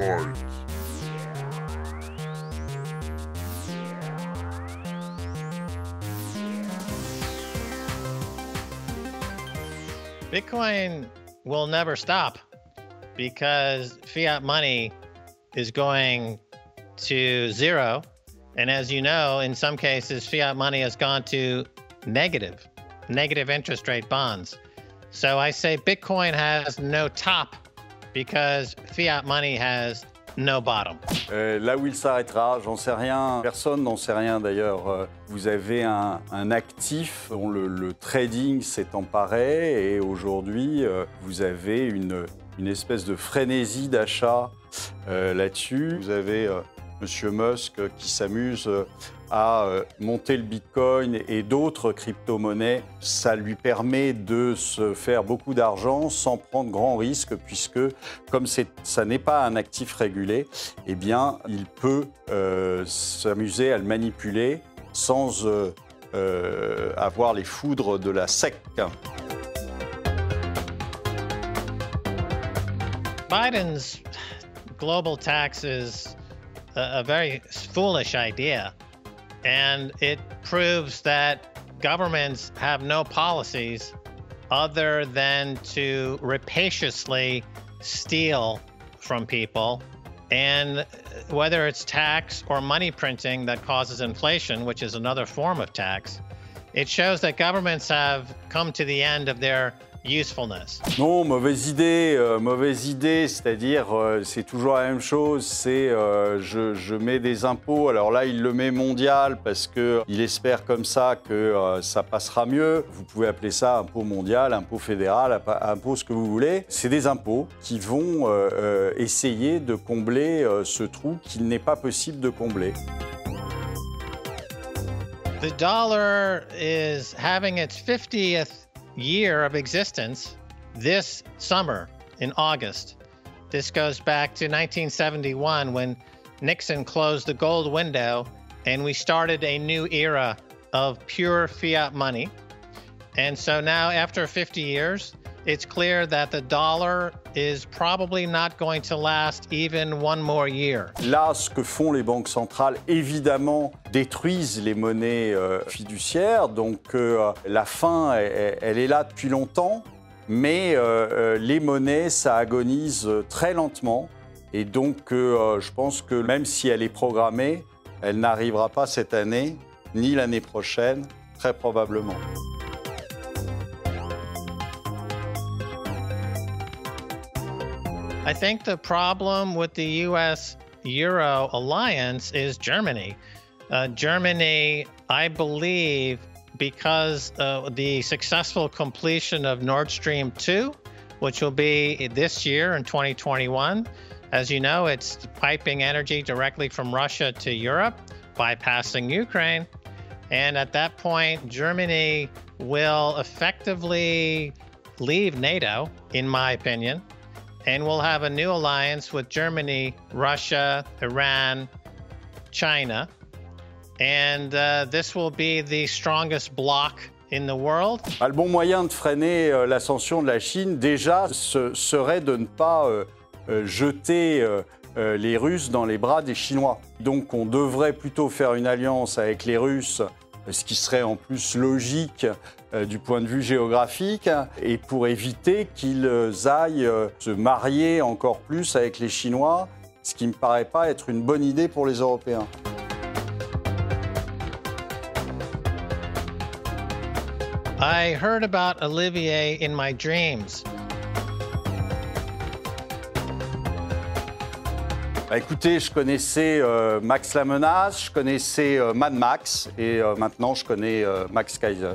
coins. Bitcoin will never stop because fiat money is going to zero. And as you know, in some cases, fiat money has gone to negative, negative interest rate bonds. So I say Bitcoin has no top because fiat money has no bottom. Euh, là où il s'arrêtera, j'en sais rien. Personne n'en sait rien d'ailleurs. Euh, Vous avez un, un actif dont le, le trading s'est emparé et aujourd'hui, euh, vous avez une, une espèce de frénésie d'achat là-dessus. Vous avez Monsieur Musk qui s'amuse à euh, monter le Bitcoin et d'autres crypto-monnaies. Ça lui permet de se faire beaucoup d'argent sans prendre grand risque puisque comme ça n'est pas un actif régulé, eh bien, il peut euh, s'amuser à le manipuler sans euh, avoir les foudres de la SEC. Biden's global tax is a very foolish idea, and it proves that governments have no policies other than to rapaciously steal from people. And whether it's tax or money printing that causes inflation, which is another form of tax, it shows that governments have come to the end of their usefulness. Non, mauvaise idée, euh, mauvaise idée, c'est-à-dire euh, c'est toujours la même chose, c'est euh, je, je mets des impôts, alors là il le met mondial parce qu'il espère comme ça que ça passera mieux. Vous pouvez appeler ça impôt mondial, impôt fédéral, impôt ce que vous voulez. C'est des impôts qui vont essayer de combler ce trou qu'il n'est pas possible de combler. The dollar is having its 50th year of existence this summer in August. This goes back to 1971 when Nixon closed the gold window and we started a new era of pure fiat money. And so now, after 50 years, it's clear that the dollar is probably not going to last even one more year. Là, ce que font les banques centrales, évidemment, détruisent les monnaies euh, fiduciaires. Donc, euh, la fin, elle, elle est là depuis longtemps. Mais euh, euh, les monnaies, ça agonise euh, très lentement. Et donc, euh, je pense que même si elle est programmée, elle n'arrivera pas cette année, ni l'année prochaine, très probablement. I think the problem with the US Euro alliance is Germany. Uh, Germany, I believe, because uh, the successful completion of Nord Stream 2, which will be this year in 2021, as you know, it's piping energy directly from Russia to Europe, bypassing Ukraine. And at that point, Germany will effectively leave NATO, in my opinion, and we'll have a new alliance with Germany, Russia, Iran, China. And uh, this will be the strongest bloc in the world. Le bon moyen de freiner euh, l'ascension de la Chine, déjà, ce serait de ne pas euh, euh, jeter euh, euh, les Russes dans les bras des Chinois. Donc on devrait plutôt faire une alliance avec les Russes, ce qui serait en plus logique du point de vue géographique, et pour éviter qu'ils euh, aillent euh, se marier encore plus avec les Chinois, ce qui ne me paraît pas être une bonne idée pour les Européens. I heard about Olivier in my dreams. Bah, écoutez, je connaissais euh, Max la menace, je connaissais euh, Mad Max et euh, maintenant je connais euh, Max Kaiser.